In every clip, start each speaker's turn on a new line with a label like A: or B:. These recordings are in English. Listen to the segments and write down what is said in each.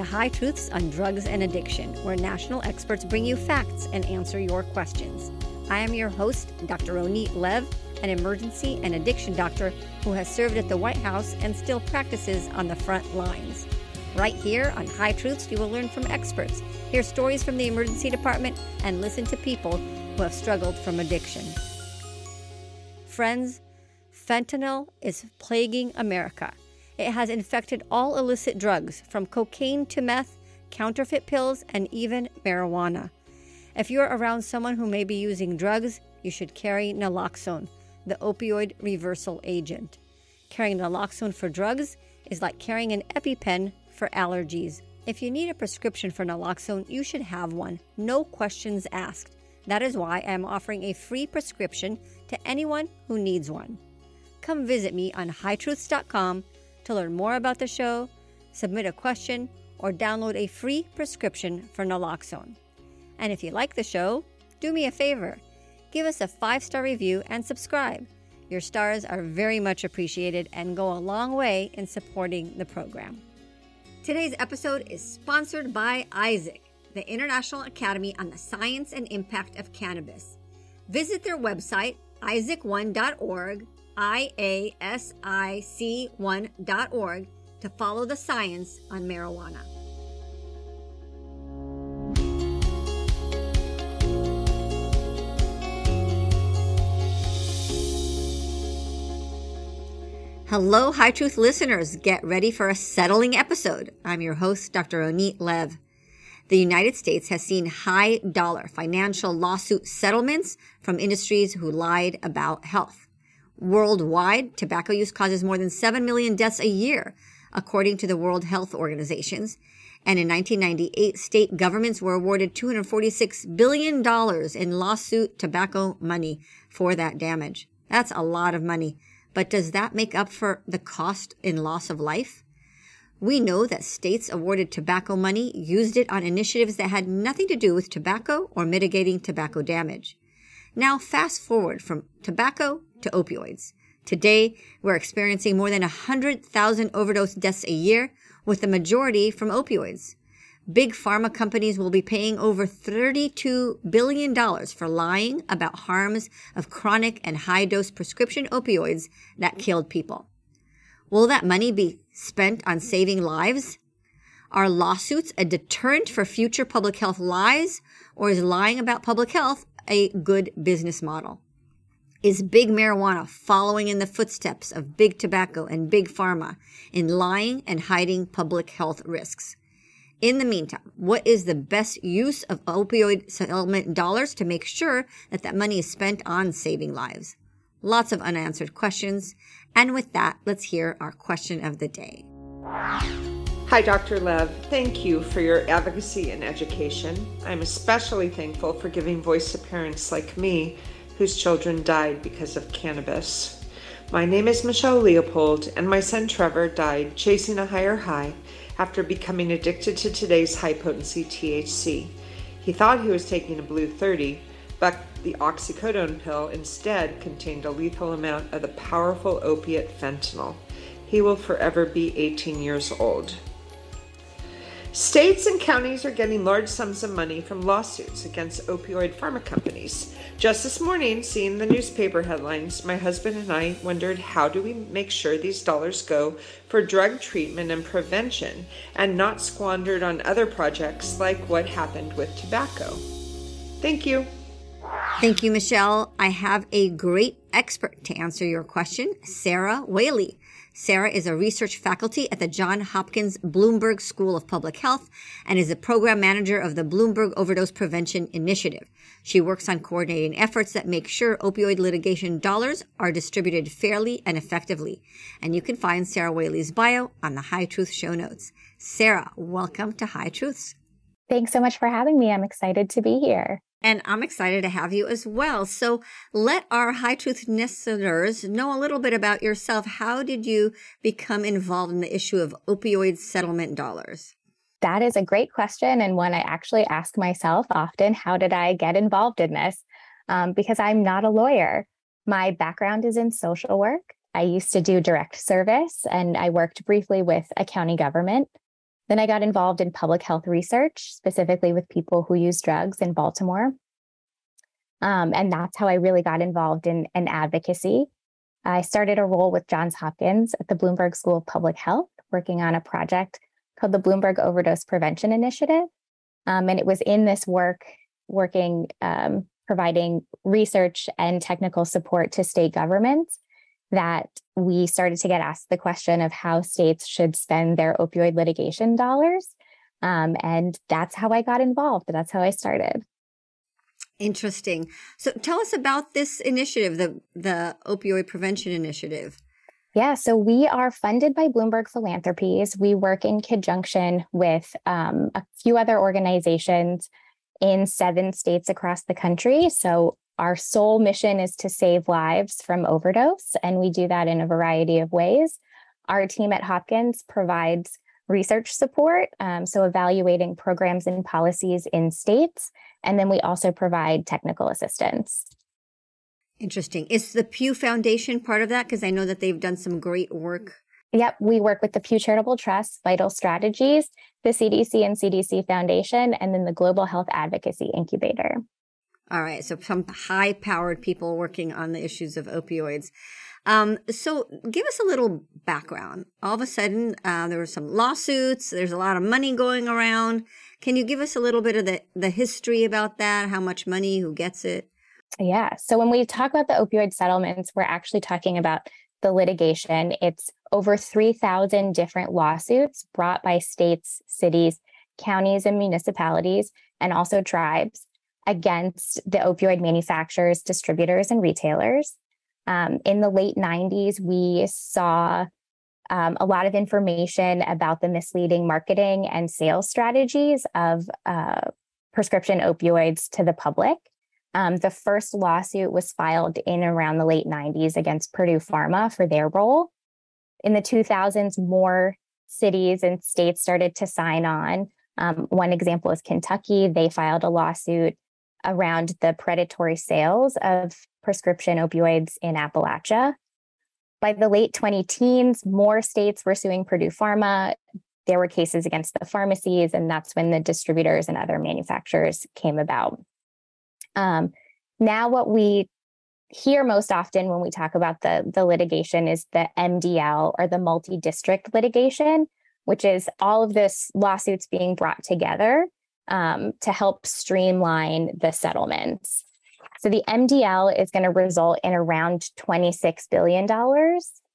A: to High Truths on Drugs and Addiction, where national experts bring you facts and answer your questions. I am your host, Dr. Ronit Lev, an emergency and addiction doctor who has served at the White House and still practices on the front lines. Right here on High Truths, you will learn from experts, hear stories from the emergency department, and listen to people who have struggled from addiction. Friends, fentanyl is plaguing America. It has infected all illicit drugs, from cocaine to meth, counterfeit pills, and even marijuana. If you're around someone who may be using drugs, you should carry naloxone, the opioid reversal agent. Carrying naloxone for drugs is like carrying an EpiPen for allergies. If you need a prescription for naloxone, you should have one, no questions asked. That is why I am offering a free prescription to anyone who needs one. Come visit me on hightruths.com to learn more about the show, submit a question, or download a free prescription for naloxone. And if you like the show, do me a favor give us a five star review and subscribe. Your stars are very much appreciated and go a long way in supporting the program. Today's episode is sponsored by Isaac, the International Academy on the Science and Impact of Cannabis. Visit their website, iasic1.org, IASIC1.org to follow the science on marijuana. Hello, High Truth listeners. Get ready for a settling episode. I'm your host, Dr. Ronit Lev. The United States has seen high dollar financial lawsuit settlements from industries who lied about health. Worldwide, tobacco use causes more than 7 million deaths a year, according to the World Health Organizations. And in 1998, state governments were awarded $246 billion in lawsuit tobacco money for that damage. That's a lot of money. But does that make up for the cost in loss of life? We know that states awarded tobacco money used it on initiatives that had nothing to do with tobacco or mitigating tobacco damage. Now, fast forward from tobacco to opioids. Today, we're experiencing more than 100,000 overdose deaths a year, with the majority from opioids. Big pharma companies will be paying over $32 billion for lying about harms of chronic and high dose prescription opioids that killed people. Will that money be spent on saving lives? Are lawsuits a deterrent for future public health lies, or is lying about public health a good business model? Is big marijuana following in the footsteps of big tobacco and big pharma in lying and hiding public health risks? In the meantime, what is the best use of opioid settlement dollars to make sure that that money is spent on saving lives? Lots of unanswered questions. And with that, let's hear our question of the day.
B: Hi, Dr. Lev. Thank you for your advocacy and education. I'm especially thankful for giving voice to parents like me whose children died because of cannabis. My name is Michelle Leopold, and my son Trevor died chasing a higher high after becoming addicted to today's high potency THC. He thought he was taking a blue 30, but the oxycodone pill instead contained a lethal amount of the powerful opiate fentanyl. He will forever be 18 years old. States and counties are getting large sums of money from lawsuits against opioid pharma companies. Just this morning, seeing the newspaper headlines, my husband and I wondered how do we make sure these dollars go for drug treatment and prevention and not squandered on other projects like what happened with tobacco. Thank you.
A: Thank you, Michelle. I have a great expert to answer your question, Sarah Whaley. Sarah is a research faculty at the Johns Hopkins Bloomberg School of Public Health and is the program manager of the Bloomberg Overdose Prevention Initiative. She works on coordinating efforts that make sure opioid litigation dollars are distributed fairly and effectively. And you can find Sarah Whaley's bio on the High Truth show notes. Sarah, welcome to High Truths.
C: Thanks so much for having me. I'm excited to be here.
A: And I'm excited to have you as well. So let our high truth listeners know a little bit about yourself. How did you become involved in the issue of opioid settlement dollars?
C: That is a great question, and one I actually ask myself often how did I get involved in this? Um, because I'm not a lawyer. My background is in social work. I used to do direct service and I worked briefly with a county government. Then I got involved in public health research, specifically with people who use drugs in Baltimore. Um, and that's how I really got involved in, in advocacy. I started a role with Johns Hopkins at the Bloomberg School of Public Health, working on a project called the Bloomberg Overdose Prevention Initiative. Um, and it was in this work, working, um, providing research and technical support to state governments, that we started to get asked the question of how states should spend their opioid litigation dollars. Um, and that's how I got involved. That's how I started.
A: Interesting. So tell us about this initiative, the the opioid prevention initiative.
C: Yeah, so we are funded by Bloomberg Philanthropies. We work in conjunction with um, a few other organizations in seven states across the country. So our sole mission is to save lives from overdose, and we do that in a variety of ways. Our team at Hopkins provides research support, um, so evaluating programs and policies in states. And then we also provide technical assistance.
A: Interesting. Is the Pew Foundation part of that? Because I know that they've done some great work.
C: Yep, we work with the Pew Charitable Trust, Vital Strategies, the CDC and CDC Foundation, and then the Global Health Advocacy Incubator.
A: All right, so some high powered people working on the issues of opioids. Um, so give us a little background. All of a sudden, uh, there were some lawsuits. There's a lot of money going around. Can you give us a little bit of the, the history about that? How much money? Who gets it?
C: Yeah. So when we talk about the opioid settlements, we're actually talking about the litigation. It's over 3,000 different lawsuits brought by states, cities, counties, and municipalities, and also tribes against the opioid manufacturers, distributors, and retailers. Um, in the late 90s, we saw um, a lot of information about the misleading marketing and sales strategies of uh, prescription opioids to the public. Um, the first lawsuit was filed in around the late 90s against Purdue Pharma for their role. In the 2000s, more cities and states started to sign on. Um, one example is Kentucky. They filed a lawsuit around the predatory sales of prescription opioids in Appalachia. By the late 20 teens, more states were suing Purdue Pharma. There were cases against the pharmacies, and that's when the distributors and other manufacturers came about. Um, now, what we hear most often when we talk about the, the litigation is the MDL or the multi district litigation, which is all of this lawsuits being brought together um, to help streamline the settlements. So the MDL is going to result in around $26 billion.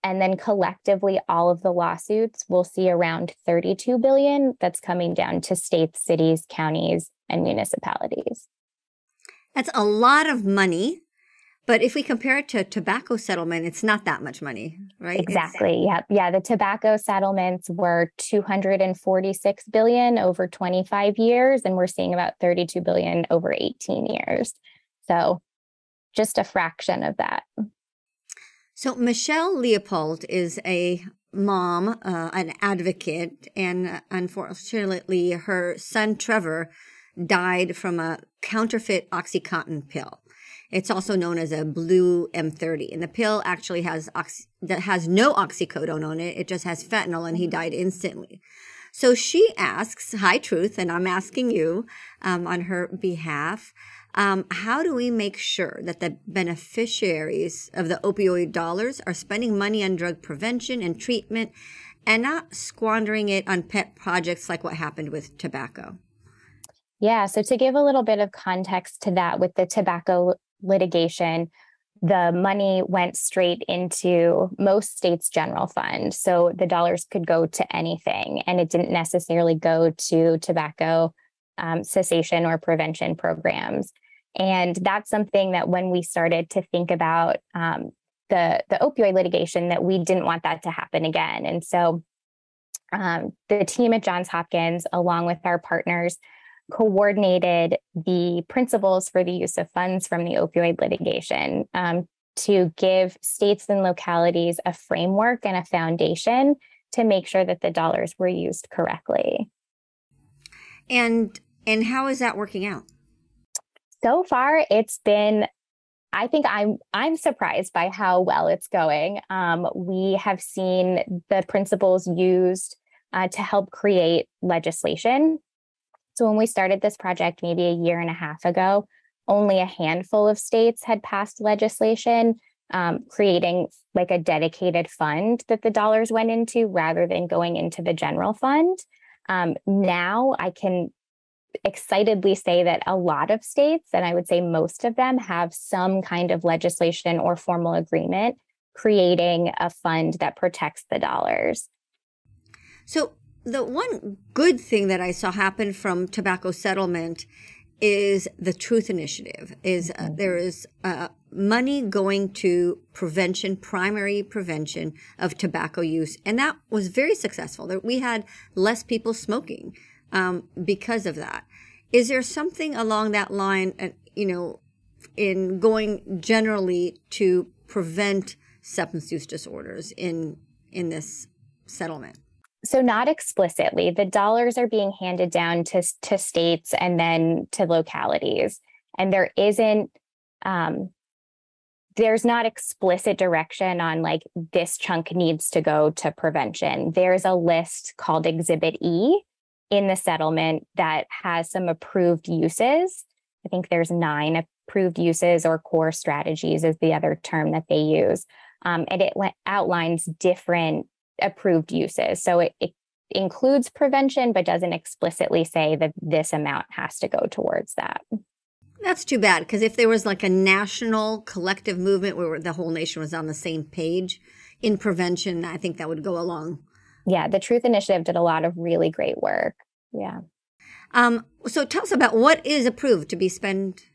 C: And then collectively, all of the lawsuits will see around 32 billion that's coming down to states, cities, counties, and municipalities.
A: That's a lot of money. But if we compare it to tobacco settlement, it's not that much money, right?
C: Exactly. yeah. Yeah. The tobacco settlements were 246 billion over 25 years, and we're seeing about 32 billion over 18 years. So just a fraction of that.
A: So Michelle Leopold is a mom, uh, an advocate, and unfortunately, her son Trevor died from a counterfeit OxyContin pill. It's also known as a blue M30, and the pill actually has oxy- that has no oxycodone on it. It just has fentanyl, and he died instantly. So she asks, "Hi, Truth," and I'm asking you um, on her behalf. Um, how do we make sure that the beneficiaries of the opioid dollars are spending money on drug prevention and treatment and not squandering it on pet projects like what happened with tobacco?
C: Yeah, so to give a little bit of context to that with the tobacco litigation, the money went straight into most states' general fund. So the dollars could go to anything, and it didn't necessarily go to tobacco um, cessation or prevention programs. And that's something that when we started to think about um, the the opioid litigation, that we didn't want that to happen again. And so um, the team at Johns Hopkins, along with our partners, coordinated the principles for the use of funds from the opioid litigation um, to give states and localities a framework and a foundation to make sure that the dollars were used correctly.
A: And and how is that working out?
C: so far it's been I think I'm I'm surprised by how well it's going. Um, we have seen the principles used uh, to help create legislation. So when we started this project maybe a year and a half ago, only a handful of states had passed legislation um, creating like a dedicated fund that the dollars went into rather than going into the general fund. Um, now I can excitedly say that a lot of states, and I would say most of them, have some kind of legislation or formal agreement creating a fund that protects the dollars.
A: So, the one good thing that I saw happen from tobacco settlement is the Truth Initiative. Is uh, mm-hmm. there is uh, money going to prevention, primary prevention of tobacco use, and that was very successful. That we had less people smoking um, because of that. Is there something along that line, uh, you know, in going generally to prevent substance use disorders in in this settlement?
C: So not explicitly. The dollars are being handed down to to states and then to localities, and there isn't um, there's not explicit direction on like this chunk needs to go to prevention. There's a list called Exhibit E in the settlement that has some approved uses. I think there's nine approved uses or core strategies is the other term that they use. Um, and it outlines different approved uses. So it, it includes prevention, but doesn't explicitly say that this amount has to go towards that.
A: That's too bad because if there was like a national collective movement where the whole nation was on the same page in prevention, I think that would go along.
C: Yeah, the Truth Initiative did a lot of really great work. Yeah.
A: Um, so tell us about what is approved to be spent.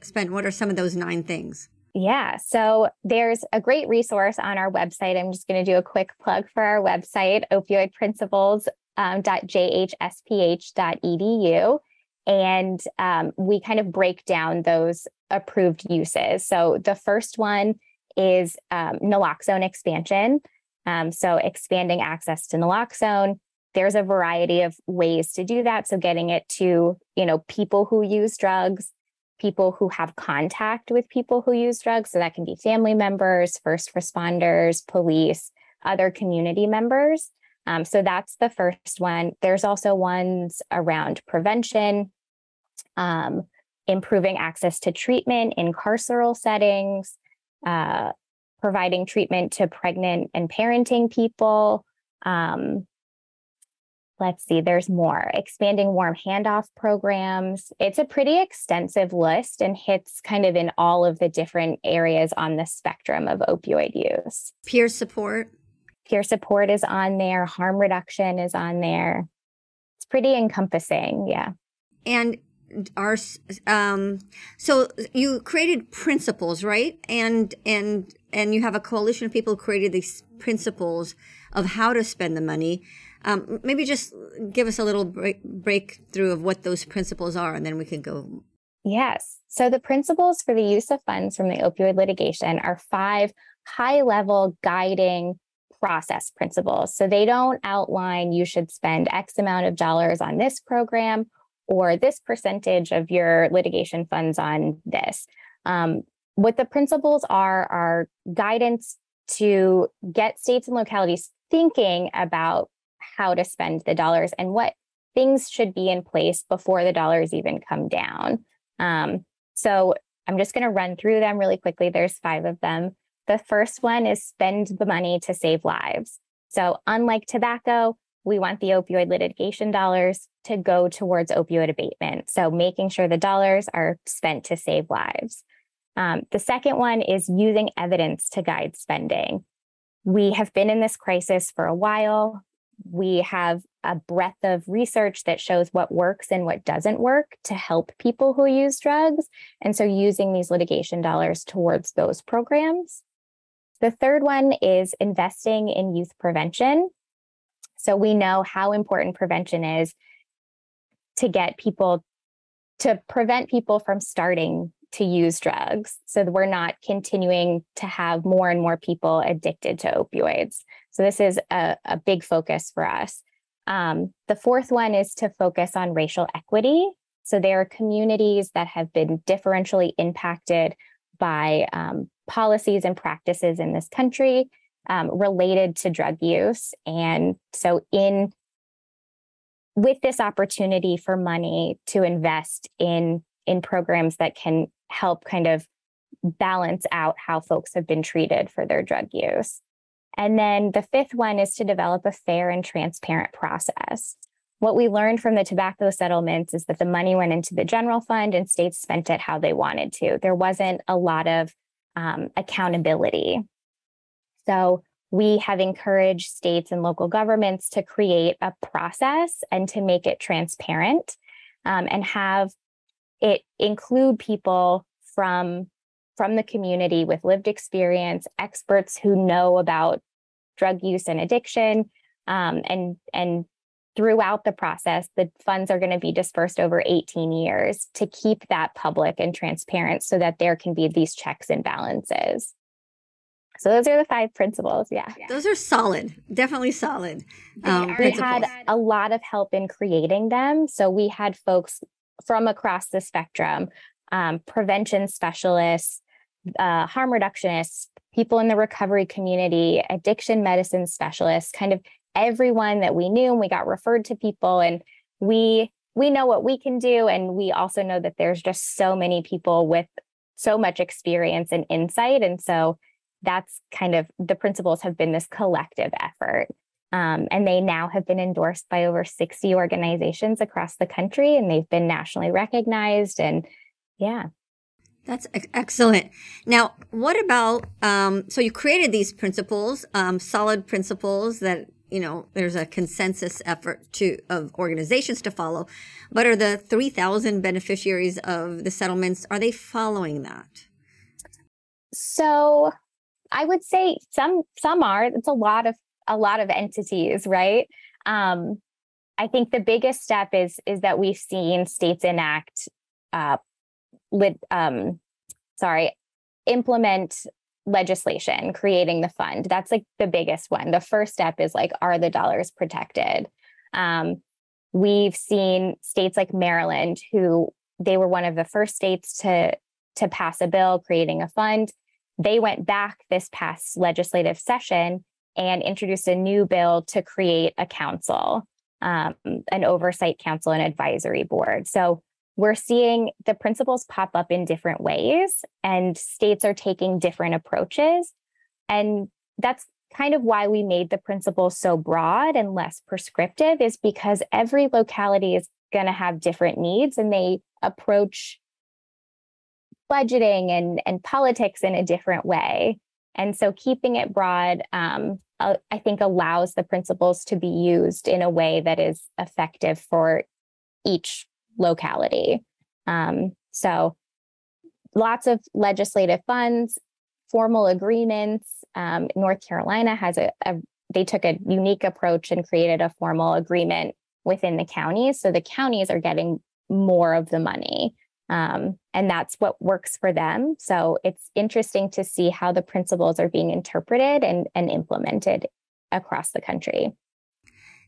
A: Spent. What are some of those nine things?
C: Yeah. So there's a great resource on our website. I'm just going to do a quick plug for our website, opioidprinciples.jhsph.edu. Um, and um, we kind of break down those approved uses. So the first one is um, naloxone expansion. Um, so expanding access to naloxone. There's a variety of ways to do that. So getting it to, you know, people who use drugs, people who have contact with people who use drugs. So that can be family members, first responders, police, other community members. Um, so that's the first one. There's also ones around prevention, um, improving access to treatment in carceral settings, uh, providing treatment to pregnant and parenting people, um, let's see, there's more expanding warm handoff programs. It's a pretty extensive list and hits kind of in all of the different areas on the spectrum of opioid use.
A: Peer support.
C: Peer support is on there, harm reduction is on there. It's pretty encompassing. Yeah.
A: And our um so you created principles right and and and you have a coalition of people who created these principles of how to spend the money um, maybe just give us a little break, breakthrough of what those principles are, and then we can go.
C: Yes. So the principles for the use of funds from the opioid litigation are five high level guiding process principles. So they don't outline you should spend X amount of dollars on this program or this percentage of your litigation funds on this. Um, what the principles are are guidance to get states and localities thinking about how to spend the dollars and what things should be in place before the dollars even come down. Um, so I'm just going to run through them really quickly. There's five of them. The first one is spend the money to save lives. So, unlike tobacco, we want the opioid litigation dollars to go towards opioid abatement. So, making sure the dollars are spent to save lives. Um, the second one is using evidence to guide spending. We have been in this crisis for a while we have a breadth of research that shows what works and what doesn't work to help people who use drugs. And so using these litigation dollars towards those programs. The third one is investing in youth prevention. So we know how important prevention is to get people to prevent people from starting to use drugs so that we're not continuing to have more and more people addicted to opioids. So, this is a, a big focus for us. Um, the fourth one is to focus on racial equity. So, there are communities that have been differentially impacted by um, policies and practices in this country. um, related to drug use. And so, in with this opportunity for money to invest in in programs that can help kind of balance out how folks have been treated for their drug use. And then the fifth one is to develop a fair and transparent process. What we learned from the tobacco settlements is that the money went into the general fund and states spent it how they wanted to. There wasn't a lot of um, accountability. So we have encouraged states and local governments to create a process and to make it transparent um, and have it include people from from the community with lived experience, experts who know about drug use and addiction, um, and and throughout the process, the funds are going to be dispersed over 18 years to keep that public and transparent so that there can be these checks and balances. So those are the five principles. Yeah.
A: Those are solid, definitely solid.
C: Um, we had a lot of help in creating them. So we had folks from across the spectrum, um, prevention specialists, uh, harm reductionists, people in the recovery community, addiction medicine specialists, kind of everyone that we knew and we got referred to people. And we we know what we can do. And we also know that there's just so many people with so much experience and insight. And so that's kind of the principles have been this collective effort. Um, and they now have been endorsed by over 60 organizations across the country and they've been nationally recognized and yeah
A: that's excellent. Now, what about, um, so you created these principles, um, solid principles that you know, there's a consensus effort to of organizations to follow. But are the 3,000 beneficiaries of the settlements are they following that?
C: So, I would say some some are. It's a lot of a lot of entities, right? Um, I think the biggest step is is that we've seen states enact, uh, lit, um, sorry, implement legislation creating the fund. That's like the biggest one. The first step is like are the dollars protected? Um, we've seen states like maryland who they were one of the first states to to pass a bill creating a fund. They went back this past legislative session and introduced a new bill to create a council um, an oversight council and advisory board. So we're seeing the principles pop up in different ways and states are taking different approaches. And that's kind of why we made the principles so broad and less prescriptive is because every locality is going to have different needs and they approach budgeting and, and politics in a different way. And so keeping it broad um, i think allows the principles to be used in a way that is effective for each locality. Um, so lots of legislative funds, formal agreements. Um, North Carolina has a, a, they took a unique approach and created a formal agreement within the counties. So the counties are getting more of the money. Um, and that's what works for them. So it's interesting to see how the principles are being interpreted and, and implemented across the country.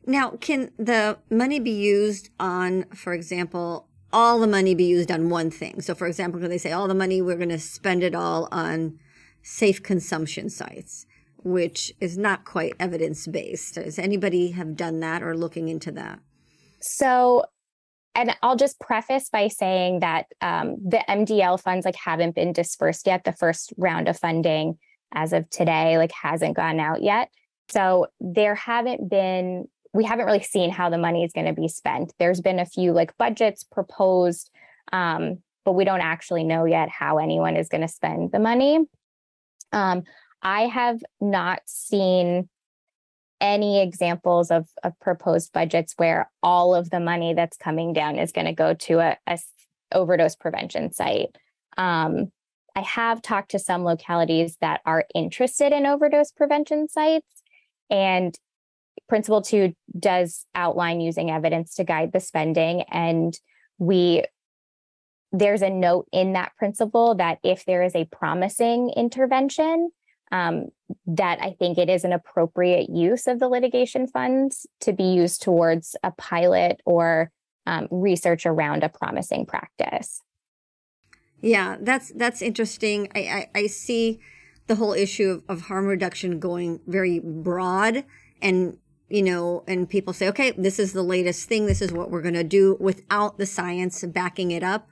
A: Now, can the money be used on, for example, all the money be used on one thing? So, for example, can they say all the money we're going to spend it all on safe consumption sites, which is not quite evidence based? Does anybody have done that or looking into that?
C: So, and I'll just preface by saying that um, the MDL funds like haven't been dispersed yet. The first round of funding as of today like hasn't gone out yet. So there haven't been we haven't really seen how the money is going to be spent. There's been a few like budgets proposed, um, but we don't actually know yet how anyone is going to spend the money. Um, I have not seen any examples of, of proposed budgets where all of the money that's coming down is going to go to a, a overdose prevention site. Um, I have talked to some localities that are interested in overdose prevention sites, and Principle two does outline using evidence to guide the spending. And we, there's a note in that principle that if there is a promising intervention, um, that I think it is an appropriate use of the litigation funds to be used towards a pilot or um, research around a promising practice.
A: Yeah, that's that's interesting. I, I, I see the whole issue of, of harm reduction going very broad and you know, and people say, okay, this is the latest thing. This is what we're going to do without the science backing it up.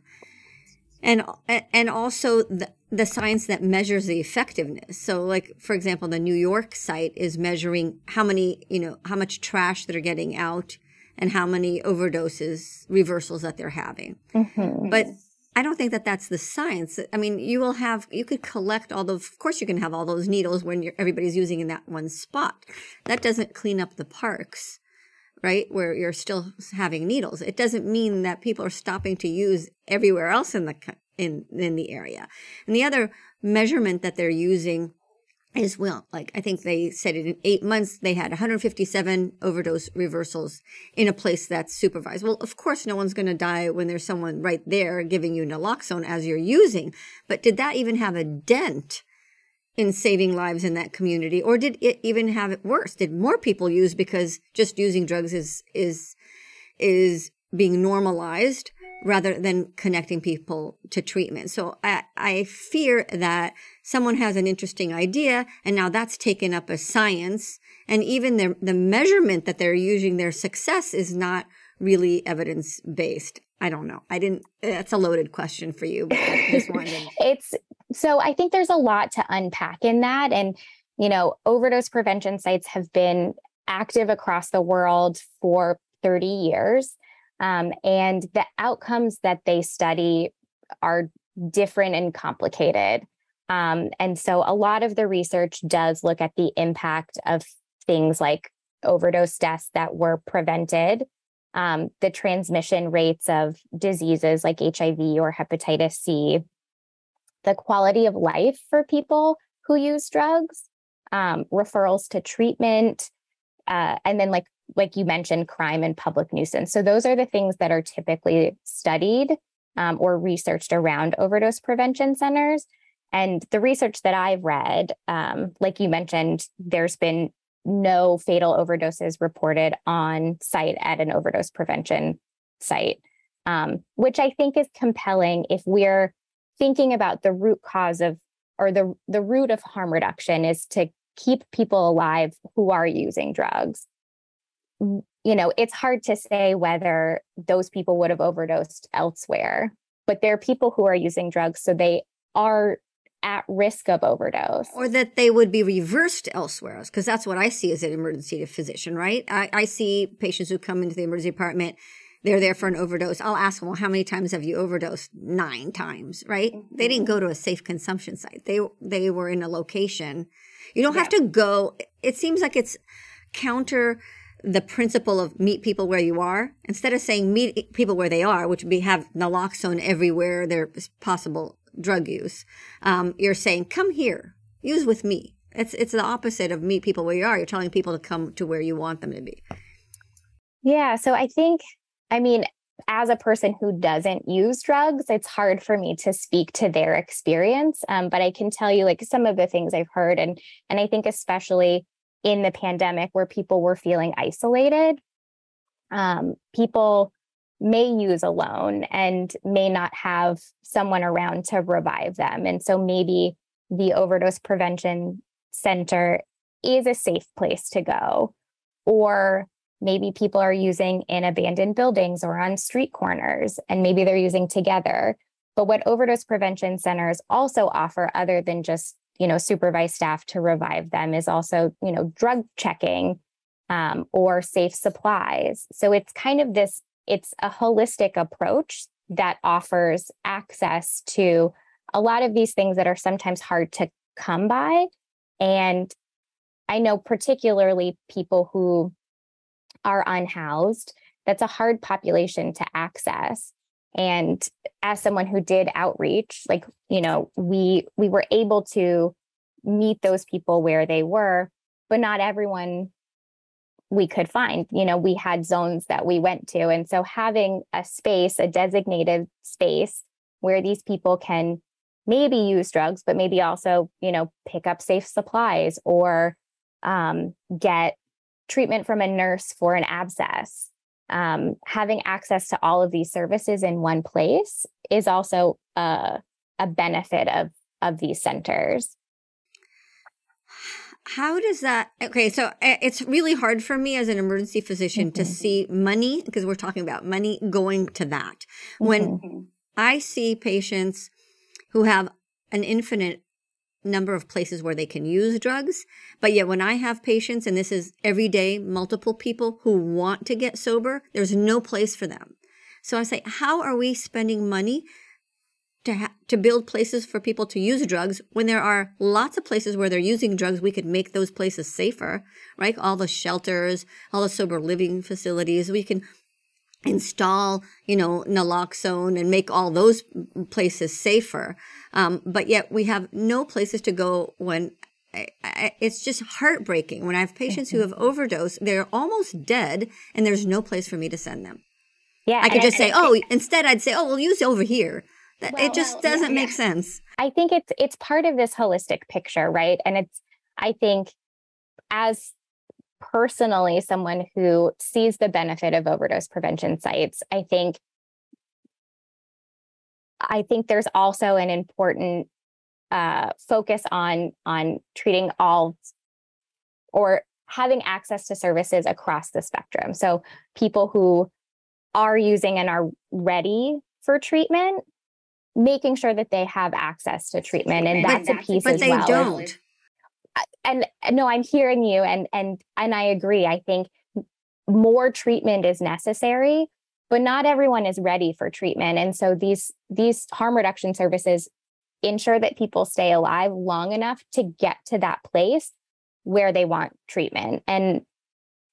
A: And, and also the, the science that measures the effectiveness. So like, for example, the New York site is measuring how many, you know, how much trash they're getting out and how many overdoses, reversals that they're having. Mm-hmm. But I don't think that that's the science. I mean, you will have, you could collect all those, of course you can have all those needles when everybody's using in that one spot. That doesn't clean up the parks, right? Where you're still having needles. It doesn't mean that people are stopping to use everywhere else in the, in, in the area. And the other measurement that they're using as well. Like I think they said it in eight months, they had 157 overdose reversals in a place that's supervised. Well, of course, no one's going to die when there's someone right there giving you naloxone as you're using. But did that even have a dent in saving lives in that community? Or did it even have it worse? Did more people use because just using drugs is, is, is being normalized? Rather than connecting people to treatment. So I, I fear that someone has an interesting idea and now that's taken up as science. And even the, the measurement that they're using their success is not really evidence based. I don't know. I didn't, that's a loaded question for you. this
C: one. it's so I think there's a lot to unpack in that. And, you know, overdose prevention sites have been active across the world for 30 years. Um, and the outcomes that they study are different and complicated. Um, and so a lot of the research does look at the impact of things like overdose deaths that were prevented, um, the transmission rates of diseases like HIV or hepatitis C, the quality of life for people who use drugs, um, referrals to treatment, uh, and then like like you mentioned, crime and public nuisance. So those are the things that are typically studied um, or researched around overdose prevention centers. And the research that I've read, um, like you mentioned, there's been no fatal overdoses reported on site at an overdose prevention site, um, which I think is compelling if we're thinking about the root cause of or the the root of harm reduction is to keep people alive who are using drugs you know, it's hard to say whether those people would have overdosed elsewhere, but there are people who are using drugs, so they are at risk of overdose.
A: Or that they would be reversed elsewhere, because that's what I see as an emergency physician, right? I, I see patients who come into the emergency department they're there for an overdose. I'll ask them, well, how many times have you overdosed? Nine times, right? Mm-hmm. They didn't go to a safe consumption site. They, they were in a location. You don't yeah. have to go. It seems like it's counter the principle of meet people where you are instead of saying meet people where they are, which would be have naloxone everywhere there's possible drug use. Um, you're saying come here, use with me. It's it's the opposite of meet people where you are. You're telling people to come to where you want them to be.
C: Yeah. So I think, I mean, as a person who doesn't use drugs, it's hard for me to speak to their experience. Um, but I can tell you like some of the things I've heard, and and I think especially in the pandemic where people were feeling isolated. Um, people may use alone and may not have someone around to revive them. And so maybe the overdose prevention center is a safe place to go. Or maybe people are using in abandoned buildings or on street corners, and maybe they're using together. But what overdose prevention centers also offer, other than just you know supervised staff to revive them is also you know drug checking um, or safe supplies. So it's kind of this it's a holistic approach that offers access to a lot of these things that are sometimes hard to come by. And i know particularly people who are unhoused that's a hard population to access and as someone who did outreach like you know we we were able to meet those people where they were but not everyone we could find. You know we had zones that we went to. And so having a space a designated space where these people can maybe use drugs but maybe also you know pick up safe supplies or um, get treatment from a nurse for an abscess um, having access to all of these services in one place is also a, a benefit of of these centers
A: how does that okay so eh, it's really hard for me as an emergency physician mm-hmm. to see money because we're talking about money going to that when mm-hmm. i see patients who have an infinite number of places where they can use drugs. But yet when i have patients and this is every day multiple people who want to get sober there's no place for them. So i say how are we spending money to ha- to build places for people to use drugs when there are lots of places where they're using drugs we could make those places safer right? All the shelters all the sober living facilities we can install you know naloxone and make all those places safer um, but yet we have no places to go when I, I, it's just heartbreaking when i have patients who have overdosed they're almost dead and there's no place for me to send them yeah i could just say oh instead i'd say oh we'll use it over here well, it just well, doesn't yeah, make yeah. sense.
C: I think it's it's part of this holistic picture, right? And it's I think as personally someone who sees the benefit of overdose prevention sites, I think I think there's also an important uh, focus on on treating all or having access to services across the spectrum. So people who are using and are ready for treatment making sure that they have access to treatment and that's but, a piece
A: but
C: as
A: they
C: well.
A: don't
C: and, and no i'm hearing you and and and i agree i think more treatment is necessary but not everyone is ready for treatment and so these these harm reduction services ensure that people stay alive long enough to get to that place where they want treatment and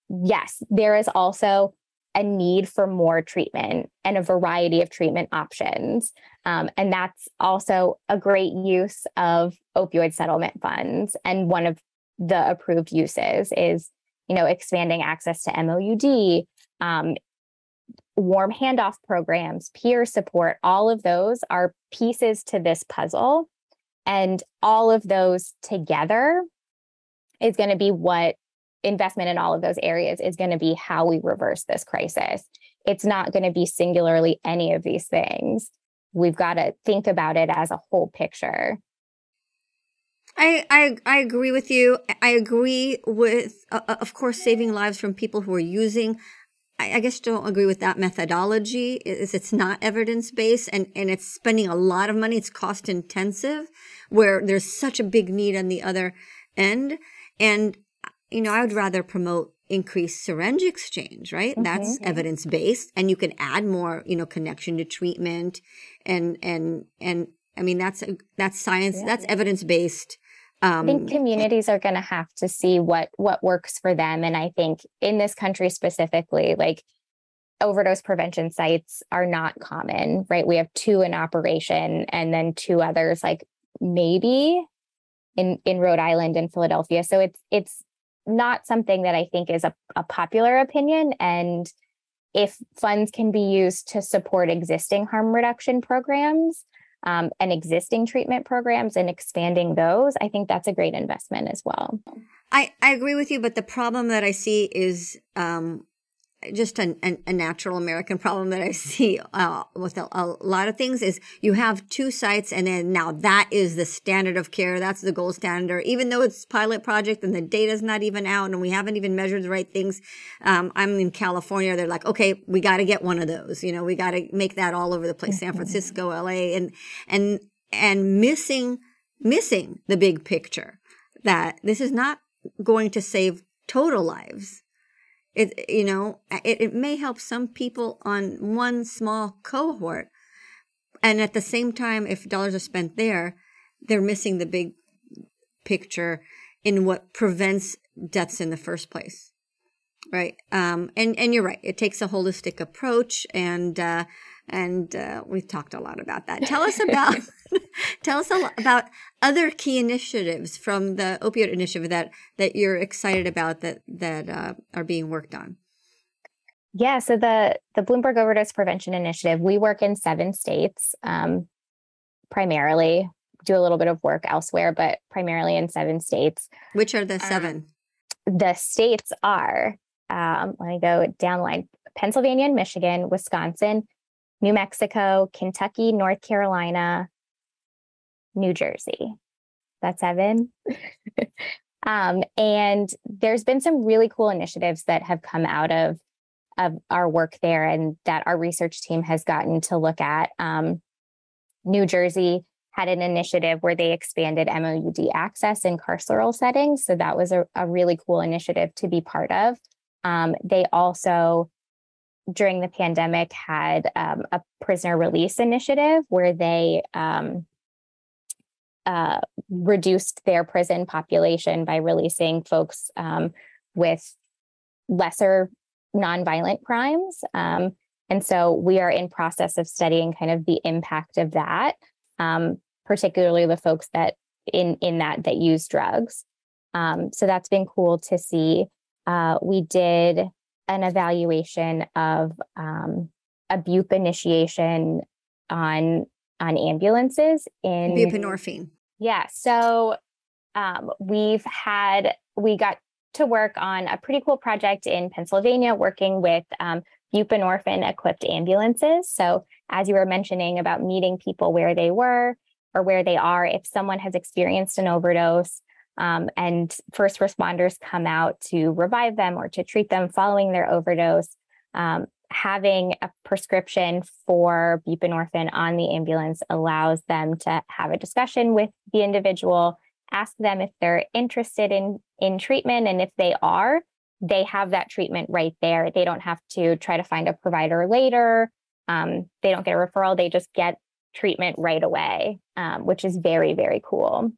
C: yes there is also a need for more treatment and a variety of treatment options. Um, and that's also a great use of opioid settlement funds. And one of the approved uses is, you know, expanding access to MOUD, um, warm handoff programs, peer support. All of those are pieces to this puzzle. And all of those together is going to be what investment in all of those areas is going to be how we reverse this crisis. It's not going to be singularly any of these things. We've got to think about it as a whole picture.
A: I, I, I agree with you. I agree with, uh, uh of course, saving lives from people who are using. I, I guess don't agree with that methodology. Is it's not evidence based and and it's spending a lot of money. It's cost intensive, where there's such a big need on the other end. And you know, I would rather promote increased syringe exchange, right? Mm-hmm. That's evidence based and you can add more, you know, connection to treatment and, and, and I mean, that's, that's science, yeah. that's evidence based.
C: Um, I think communities are going to have to see what, what works for them. And I think in this country specifically, like overdose prevention sites are not common, right? We have two in operation and then two others, like maybe in, in Rhode Island and Philadelphia. So it's, it's, not something that I think is a, a popular opinion. And if funds can be used to support existing harm reduction programs um, and existing treatment programs and expanding those, I think that's a great investment as well.
A: I, I agree with you, but the problem that I see is um, just a, a, natural American problem that I see uh, with a, a, lot of things is you have two sites and then now that is the standard of care. That's the gold standard, even though it's pilot project and the data's not even out and we haven't even measured the right things. Um, I'm in California. They're like, okay, we got to get one of those. You know, we got to make that all over the place, San Francisco, LA and, and, and missing, missing the big picture that this is not going to save total lives it, you know, it, it may help some people on one small cohort. And at the same time, if dollars are spent there, they're missing the big picture in what prevents deaths in the first place. Right. Um, and, and you're right. It takes a holistic approach and, uh, and uh, we've talked a lot about that. Tell us about tell us about other key initiatives from the opioid initiative that that you're excited about that that uh, are being worked on.
C: Yeah, so the the Bloomberg Overdose Prevention Initiative, we work in seven states, um, primarily. Do a little bit of work elsewhere, but primarily in seven states.
A: Which are the seven?
C: Um, the states are. Um, let me go down the line: Pennsylvania and Michigan, Wisconsin, New Mexico, Kentucky, North Carolina, New Jersey. That's seven. Um, and there's been some really cool initiatives that have come out of of our work there and that our research team has gotten to look at. Um, New Jersey had an initiative where they expanded MOUD access in carceral settings. So that was a, a really cool initiative to be part of. Um, they also, during the pandemic, had um, a prisoner release initiative where they um, uh, reduced their prison population by releasing folks um, with lesser nonviolent crimes. Um, and so we are in process of studying kind of the impact of that, um, particularly the folks that in in that that use drugs. Um, so that's been cool to see. Uh, we did an evaluation of um, a BUP initiation on on ambulances in
A: buprenorphine.
C: Yeah, so um, we've had we got to work on a pretty cool project in Pennsylvania working with um, buprenorphine equipped ambulances. So, as you were mentioning about meeting people where they were or where they are, if someone has experienced an overdose um, and first responders come out to revive them or to treat them following their overdose, um, having a prescription for buprenorphine on the ambulance allows them to have a discussion with the individual ask them if they're interested in in treatment. And if they are they have that treatment right there. They don't have to try to find a provider later. Um, they don't get a referral. They just get treatment right away um, which is very very cool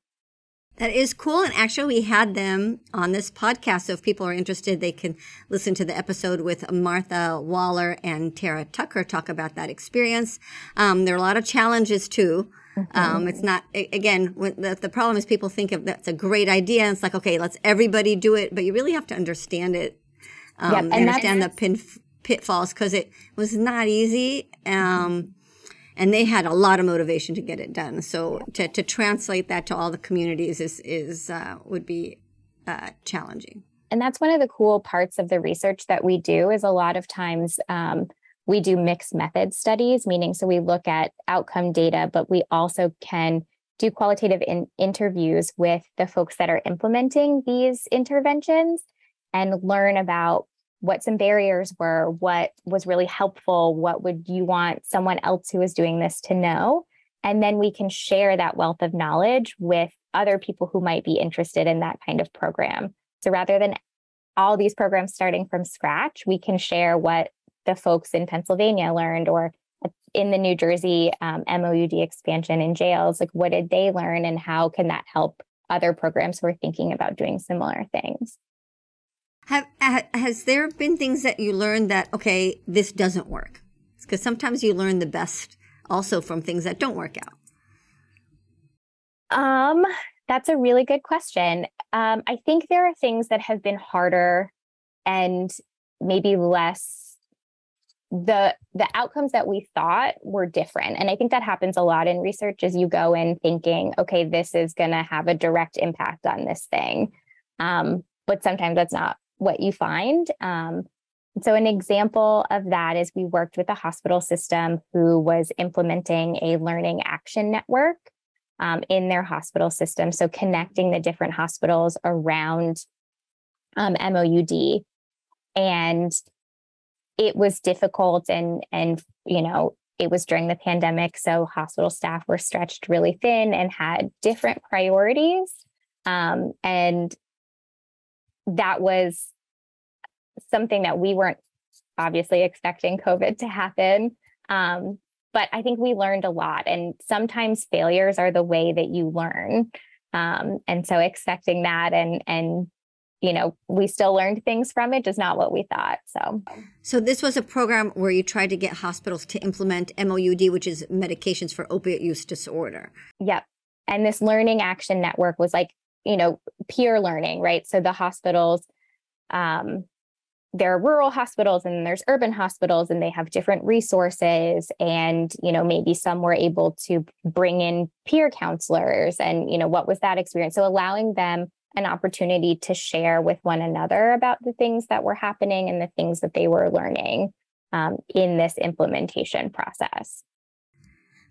A: that is cool. And actually, we had them on this podcast. So if people are interested, they can listen to the episode with Martha Waller and Tara Tucker talk about that experience. Um, there are a lot of challenges too. Mm-hmm. Um, it's not, again, the, the problem is people think of that's a great idea. And it's like, okay, let's everybody do it. But you really have to understand it. Um, yep, and understand the pin, pitfalls because it was not easy. Um, and they had a lot of motivation to get it done. So to, to translate that to all the communities is, is, uh, would be, uh, challenging.
C: And that's one of the cool parts of the research that we do is a lot of times, um, we do mixed method studies, meaning so we look at outcome data, but we also can do qualitative in- interviews with the folks that are implementing these interventions and learn about what some barriers were, what was really helpful, what would you want someone else who is doing this to know? And then we can share that wealth of knowledge with other people who might be interested in that kind of program. So rather than all these programs starting from scratch, we can share what the folks in Pennsylvania learned or in the New Jersey um, MOUD expansion in jails, like what did they learn and how can that help other programs who are thinking about doing similar things?
A: Have, has there been things that you learned that, okay, this doesn't work? Because sometimes you learn the best also from things that don't work out.
C: Um, that's a really good question. Um, I think there are things that have been harder and maybe less the the outcomes that we thought were different and i think that happens a lot in research as you go in thinking okay this is going to have a direct impact on this thing um, but sometimes that's not what you find um, so an example of that is we worked with a hospital system who was implementing a learning action network um, in their hospital system so connecting the different hospitals around um, moud and it was difficult and and you know it was during the pandemic so hospital staff were stretched really thin and had different priorities um, and that was something that we weren't obviously expecting covid to happen um, but i think we learned a lot and sometimes failures are the way that you learn um, and so expecting that and and you know, we still learned things from it, just not what we thought. So,
A: so this was a program where you tried to get hospitals to implement MOUD, which is medications for opiate use disorder.
C: Yep. And this learning action network was like, you know, peer learning, right? So the hospitals, um, there are rural hospitals and there's urban hospitals and they have different resources and you know maybe some were able to bring in peer counselors and you know what was that experience so allowing them an opportunity to share with one another about the things that were happening and the things that they were learning um, in this implementation process.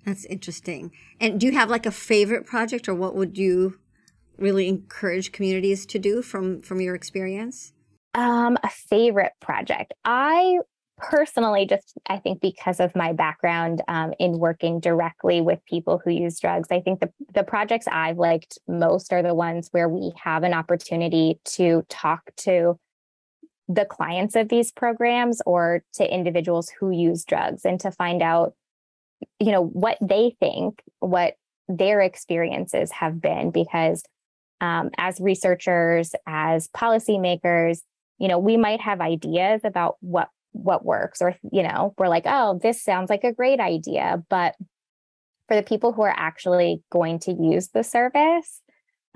A: That's interesting. And do you have like a favorite project or what would you really encourage communities to do from from your experience?
C: Um, a favorite project. I personally just i think because of my background um, in working directly with people who use drugs i think the, the projects i've liked most are the ones where we have an opportunity to talk to the clients of these programs or to individuals who use drugs and to find out you know what they think what their experiences have been because um, as researchers as policymakers you know we might have ideas about what what works or you know we're like oh this sounds like a great idea but for the people who are actually going to use the service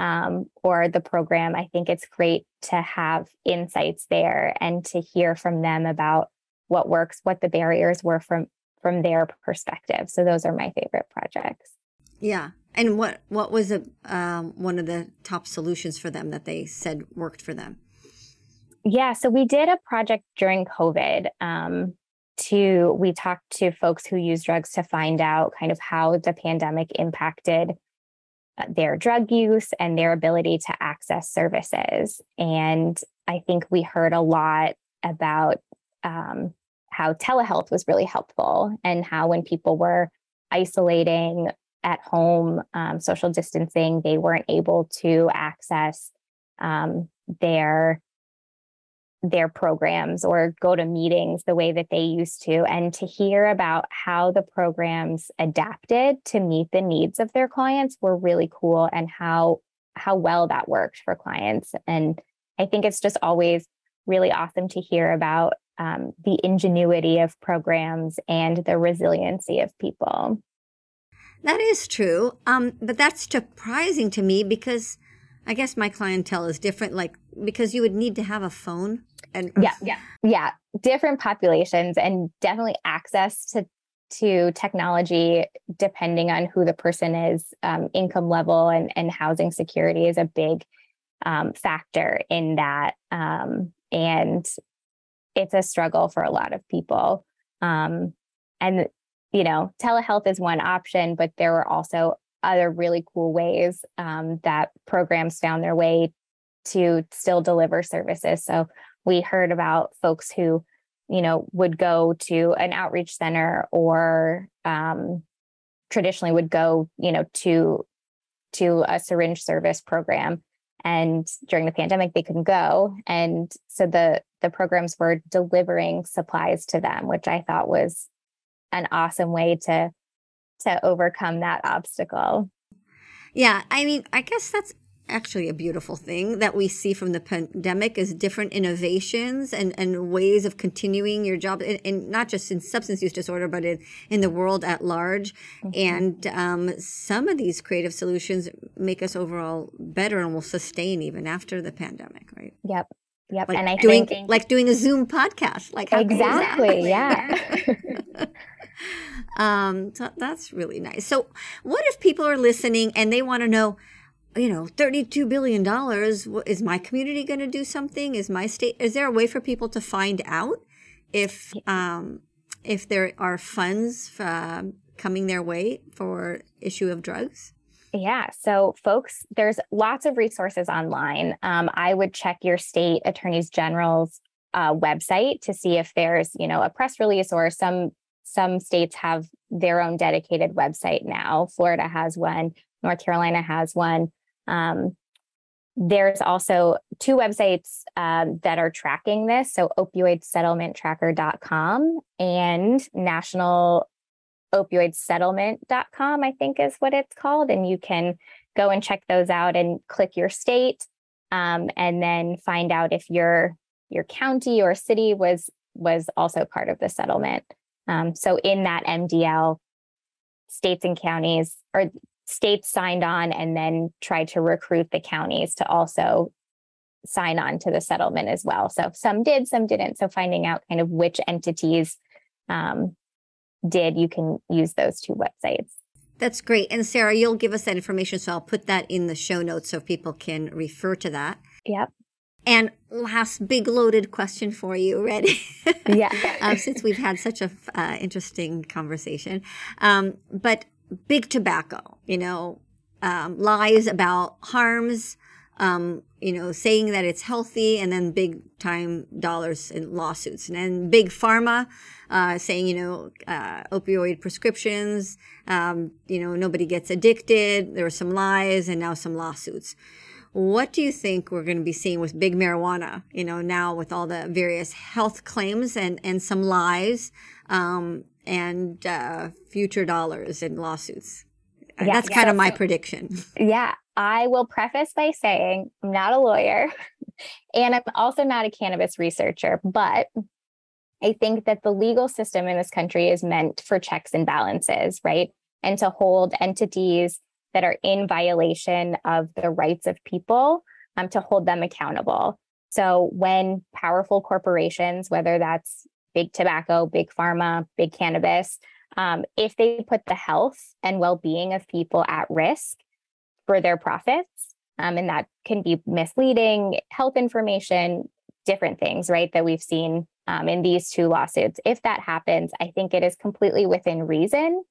C: um, or the program, I think it's great to have insights there and to hear from them about what works, what the barriers were from from their perspective. So those are my favorite projects.
A: Yeah, and what what was a um, one of the top solutions for them that they said worked for them?
C: Yeah, so we did a project during COVID. Um, to we talked to folks who use drugs to find out kind of how the pandemic impacted uh, their drug use and their ability to access services. And I think we heard a lot about um, how telehealth was really helpful and how when people were isolating at home, um, social distancing, they weren't able to access um, their their programs or go to meetings the way that they used to. And to hear about how the programs adapted to meet the needs of their clients were really cool and how how well that worked for clients. And i think it's just always really awesome to hear about um, the ingenuity of programs and the resiliency of people
A: that is true um, but that's surprising to me because i guess my clientele is different like because you would need to have a phone
C: and yeah yeah yeah different populations and definitely access to to technology depending on who the person is um, income level and, and housing security is a big um, factor in that um, and it's a struggle for a lot of people um, and you know telehealth is one option but there were also other really cool ways um, that programs found their way to still deliver services. So we heard about folks who you know would go to an outreach center or um, traditionally would go you know to to a syringe service program. And during the pandemic they couldn't go. And so the the programs were delivering supplies to them which i thought was an awesome way to to overcome that obstacle.
A: Yeah i mean i guess that's actually a beautiful thing that we see from the pandemic is different innovations and, and ways of continuing your job and, not just in substance use disorder but in, in the world at large. Mm-hmm. and um, some of these creative solutions make us overall better and will sustain even after the pandemic right?
C: Yep yep.
A: Like
C: and i
A: doing
C: think
A: like doing a zoom podcast. Like
C: exactly yeah
A: um so that's really nice so what if people are listening and they want to know you know, $32 billion. Is my community going to do something? Is my state, is there a way for people to find out if, um, if there are funds uh, coming their way for issue of drugs?
C: Yeah. So, folks, there's lots of resources online. Um, I would check your state attorneys general's uh, website to see if there's, you know, a press release or some some states have their own dedicated website now. Florida has one. North Carolina has one. Um, there's also two websites um, that are tracking this. So opioidsettlementtracker.com and national opioidsettlement.com, I think is what it's called. And you can go and check those out and click your state um, and then find out if your your county or city was was also part of the settlement. Um, so in that MDL, states and counties or states signed on and then tried to recruit the counties to also sign on to the settlement as well. So some did, some didn't. So finding out kind of which entities um, did, you can use those two websites.
A: That's great. And Sarah, you'll give us that information. So I'll put that in the show notes so people can refer to that.
C: Yep.
A: And last big loaded question for you. Ready?
C: Yeah.
A: um, since we've had such a uh, interesting conversation. Um, but big tobacco, you know, um, lies about harms, um, you know, saying that it's healthy, and then big time dollars in lawsuits, and then big pharma uh, saying, you know, uh, opioid prescriptions, um, you know, nobody gets addicted. There were some lies, and now some lawsuits. What do you think we're going to be seeing with big marijuana? You know, now with all the various health claims and and some lies, um, and uh, future dollars in lawsuits. Yeah, That's yeah, kind of my prediction.
C: Yeah, I will preface by saying I'm not a lawyer and I'm also not a cannabis researcher, but I think that the legal system in this country is meant for checks and balances, right? And to hold entities that are in violation of the rights of people um, to hold them accountable. So when powerful corporations, whether that's big tobacco, big pharma, big cannabis, um, if they put the health and well being of people at risk, for their profits. Um, and that can be misleading health information, different things, right? That we've seen um, in these two lawsuits. If that happens, I think it is completely within reason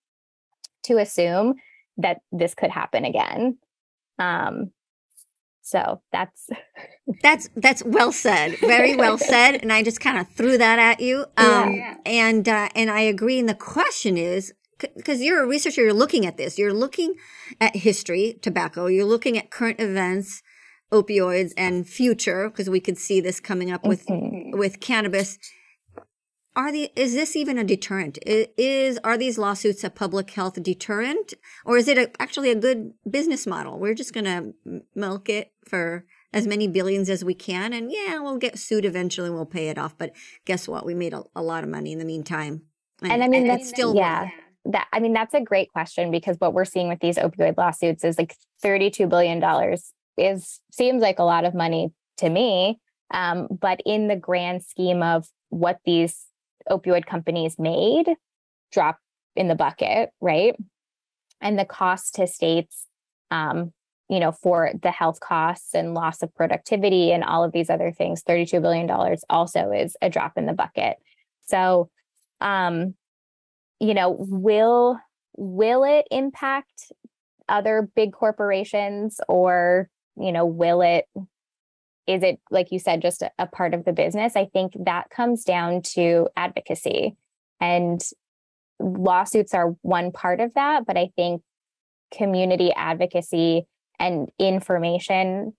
C: to assume that this could happen again. Um, so that's
A: that's that's well said, very well said, and I just kind of threw that at you. Um, yeah. And uh, and I agree. And the question is, because you're a researcher, you're looking at this. You're looking at history, tobacco. You're looking at current events, opioids, and future, because we could see this coming up with mm-hmm. with cannabis. Are the is this even a deterrent? Is are these lawsuits a public health deterrent, or is it a, actually a good business model? We're just going to milk it for as many billions as we can, and yeah, we'll get sued eventually. and We'll pay it off, but guess what? We made a, a lot of money in the meantime.
C: And, and I mean, and that's still yeah that I mean, that's a great question because what we're seeing with these opioid lawsuits is like $32 billion is seems like a lot of money to me. Um, but in the grand scheme of what these opioid companies made, drop in the bucket, right? And the cost to states, um, you know, for the health costs and loss of productivity and all of these other things, $32 billion also is a drop in the bucket. So, um, you know, will will it impact other big corporations or, you know, will it is it like you said just a, a part of the business? I think that comes down to advocacy and lawsuits are one part of that, but I think community advocacy and information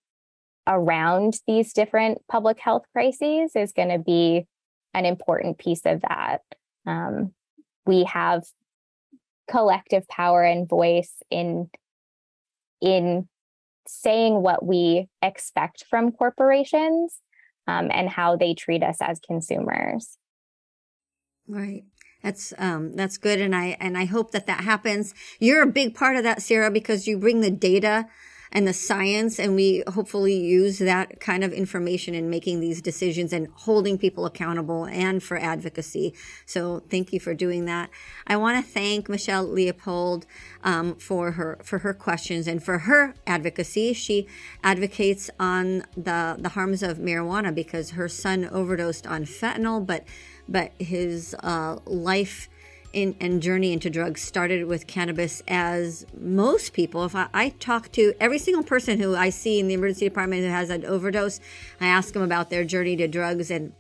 C: around these different public health crises is going to be an important piece of that. Um, we have collective power and voice in in saying what we expect from corporations um, and how they treat us as consumers.
A: Right. That's um, that's good and i and i hope that that happens. You're a big part of that sarah because you bring the data and the science and we hopefully use that kind of information in making these decisions and holding people accountable and for advocacy. So thank you for doing that. I want to thank michelle leopold um, for her for her questions and for her advocacy. She advocates on the the harms of marijuana because her son overdosed on fentanyl but but his uh, life in, and journey into drugs started with cannabis as most people if I, I, talk to every single person who i see in the emergency department who has an overdose i ask them about their journey to drugs and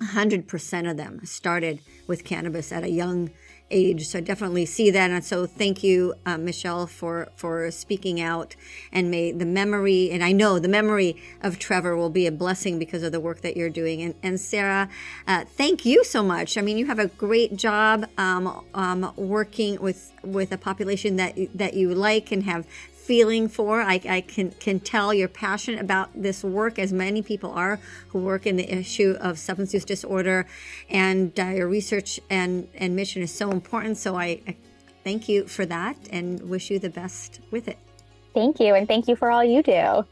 A: 100% of them started with cannabis at a young age. So I definitely see that. And so thank you, uh, Michelle, for, for speaking out and may the memory, and I know the memory of Trevor will be a blessing because of the work that you're doing. And, and Sarah, uh, thank you so much. I mean, you have a great job, um, um, working with, with a population that, that you like and have feeling for. I, I, can can tell you're passionate about this work, as many people are who work in the issue of substance use disorder, and uh, your research and and mission is so important. So I, I thank you for that, and wish you the best with it.
C: Thank you, and thank you for all you do.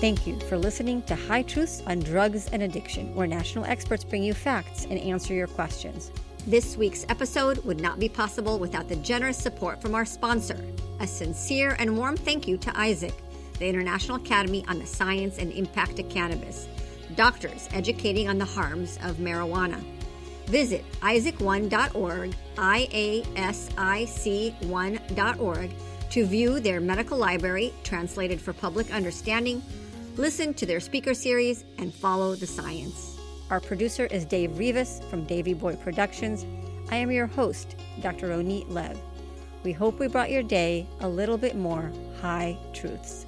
A: Thank you for listening to High Truths on Drugs and Addiction, where national experts bring you facts and answer your questions. This week's episode would not be possible without the generous support from our sponsor. A sincere and warm thank you to IASIC, the International Academy on the Science and Impact of Cannabis, doctors educating on the harms of marijuana. Visit isaac1.org iasic1.org to view their medical library translated for public understanding, listen to their speaker series, and follow the science. Our producer is Dave Rivas from Davy Boy Productions. I am your host, Dr. Ronit Lev. We hope we brought your day a little bit more high truths.